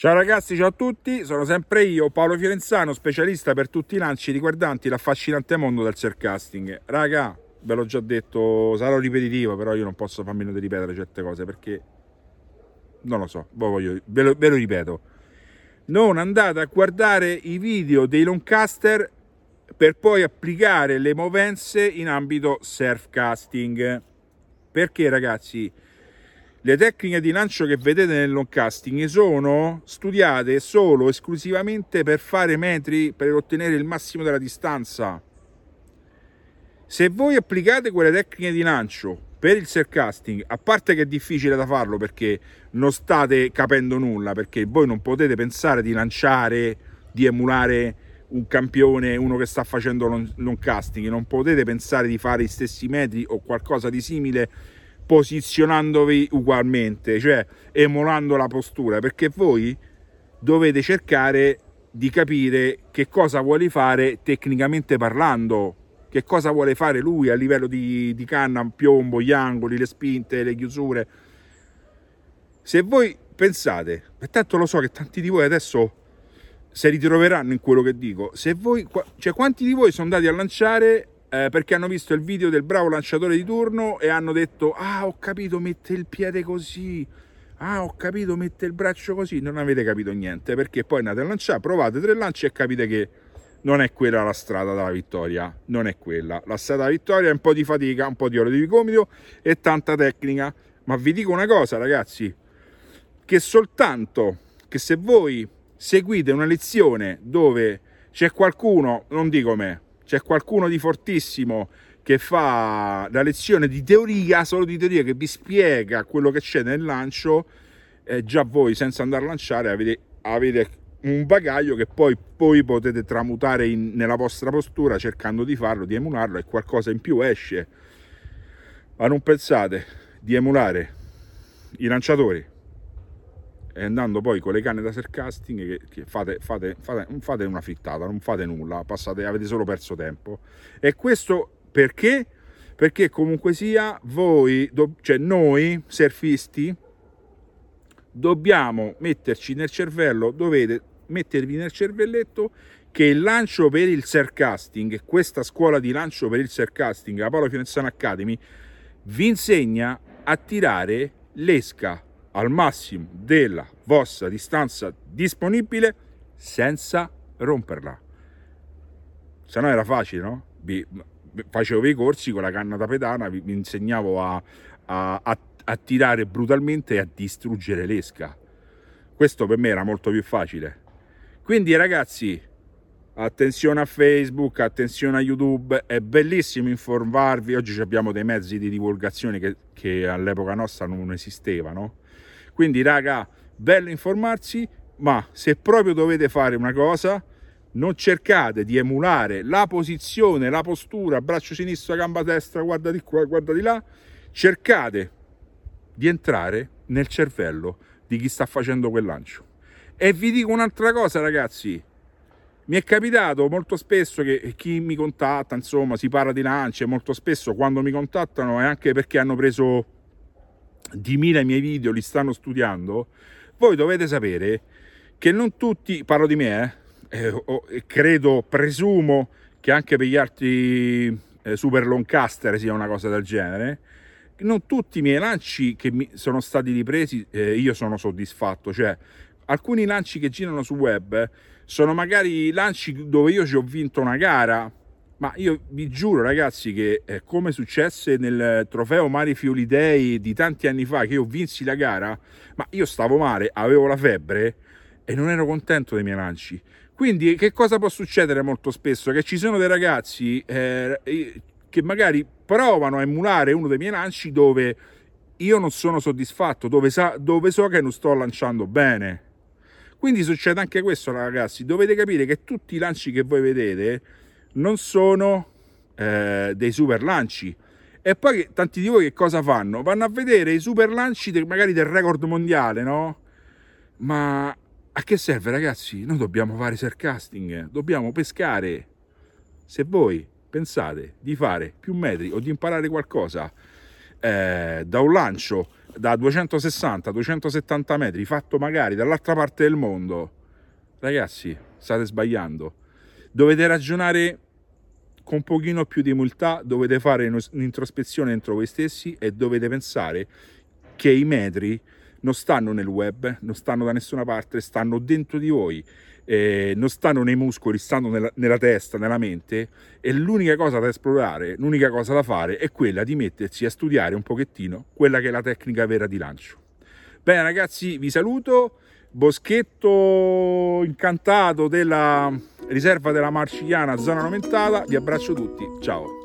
Ciao ragazzi, ciao a tutti, sono sempre io, Paolo Fiorenzano, specialista per tutti i lanci riguardanti l'affascinante mondo del surcasting. Raga, ve l'ho già detto, sarò ripetitivo, però io non posso farmi di ripetere certe cose perché non lo so, voglio, ve, lo, ve lo ripeto. Non andate a guardare i video dei longcaster per poi applicare le movenze in ambito surfcasting. Perché ragazzi? Le tecniche di lancio che vedete nel long casting sono studiate solo esclusivamente per fare metri per ottenere il massimo della distanza. Se voi applicate quelle tecniche di lancio per il surcasting, a parte che è difficile da farlo perché non state capendo nulla, perché voi non potete pensare di lanciare, di emulare un campione, uno che sta facendo long casting, non potete pensare di fare gli stessi metri o qualcosa di simile posizionandovi ugualmente, cioè emulando la postura, perché voi dovete cercare di capire che cosa vuole fare tecnicamente parlando, che cosa vuole fare lui a livello di, di canna, piombo, gli angoli, le spinte, le chiusure. Se voi pensate, e tanto lo so che tanti di voi adesso si ritroveranno in quello che dico, se voi, cioè quanti di voi sono andati a lanciare eh, perché hanno visto il video del bravo lanciatore di turno e hanno detto ah ho capito mette il piede così. Ah ho capito mette il braccio così. Non avete capito niente perché poi andate a lanciare provate tre lanci e capite che non è quella la strada della vittoria non è quella. La strada della vittoria è un po' di fatica un po' di ore di gomito e tanta tecnica. Ma vi dico una cosa ragazzi che soltanto che se voi seguite una lezione dove c'è qualcuno non dico me c'è qualcuno di fortissimo che fa la lezione di teoria, solo di teoria, che vi spiega quello che c'è nel lancio, eh, già voi senza andare a lanciare avete, avete un bagaglio che poi, poi potete tramutare in, nella vostra postura cercando di farlo, di emularlo e qualcosa in più esce. Ma non pensate di emulare i lanciatori e andando poi con le canne da surcasting che, che fate, fate, fate, fate, una frittata, non fate nulla, passate, avete solo perso tempo. E questo perché? Perché comunque sia voi, cioè noi surfisti, dobbiamo metterci nel cervello, dovete mettervi nel cervelletto che il lancio per il surcasting, questa scuola di lancio per il surcasting, la Paolo Fiorenzano Academy, vi insegna a tirare l'esca al massimo della vostra distanza disponibile senza romperla. Se no era facile, no? Vi, facevo i corsi con la canna da pedana, vi, vi insegnavo a, a, a, a tirare brutalmente e a distruggere l'esca. Questo per me era molto più facile. Quindi ragazzi, attenzione a Facebook, attenzione a YouTube, è bellissimo informarvi, oggi abbiamo dei mezzi di divulgazione che, che all'epoca nostra non esistevano, quindi, raga, bello informarsi, ma se proprio dovete fare una cosa, non cercate di emulare la posizione, la postura, braccio sinistro, gamba destra, guarda di qua, guarda di là, cercate di entrare nel cervello di chi sta facendo quel lancio. E vi dico un'altra cosa, ragazzi. Mi è capitato molto spesso che chi mi contatta, insomma, si parla di lanci e molto spesso quando mi contattano è anche perché hanno preso di mila i miei video, li stanno studiando, voi dovete sapere che non tutti, parlo di me, eh, eh, credo, presumo che anche per gli altri eh, super longcaster sia una cosa del genere, non tutti i miei lanci che mi sono stati ripresi eh, io sono soddisfatto, cioè alcuni lanci che girano su web sono magari lanci dove io ci ho vinto una gara, ma io vi giuro, ragazzi, che eh, come successe nel trofeo Mari Fioli Dei di tanti anni fa, che io vinsi la gara, ma io stavo male, avevo la febbre e non ero contento dei miei lanci. Quindi, che cosa può succedere molto spesso? Che ci sono dei ragazzi eh, che magari provano a emulare uno dei miei lanci dove io non sono soddisfatto, dove, sa, dove so che non sto lanciando bene. Quindi succede anche questo, ragazzi. Dovete capire che tutti i lanci che voi vedete non sono eh, dei super lanci. E poi tanti di voi che cosa fanno? Vanno a vedere i super lanci del, magari del record mondiale, no? Ma a che serve ragazzi? Noi dobbiamo fare surcasting, dobbiamo pescare. Se voi pensate di fare più metri o di imparare qualcosa eh, da un lancio da 260-270 metri, fatto magari dall'altra parte del mondo, ragazzi, state sbagliando. Dovete ragionare con un pochino più di umiltà, dovete fare un'introspezione dentro voi stessi e dovete pensare che i metri non stanno nel web, non stanno da nessuna parte, stanno dentro di voi, eh, non stanno nei muscoli, stanno nella, nella, testa, nella mente e l'unica cosa da esplorare, l'unica cosa da fare è quella di mettersi a studiare un pochettino quella che è la tecnica vera di lancio. Bene ragazzi, vi saluto, boschetto incantato della riserva della Marcigliana zona nomentata, vi abbraccio tutti, ciao!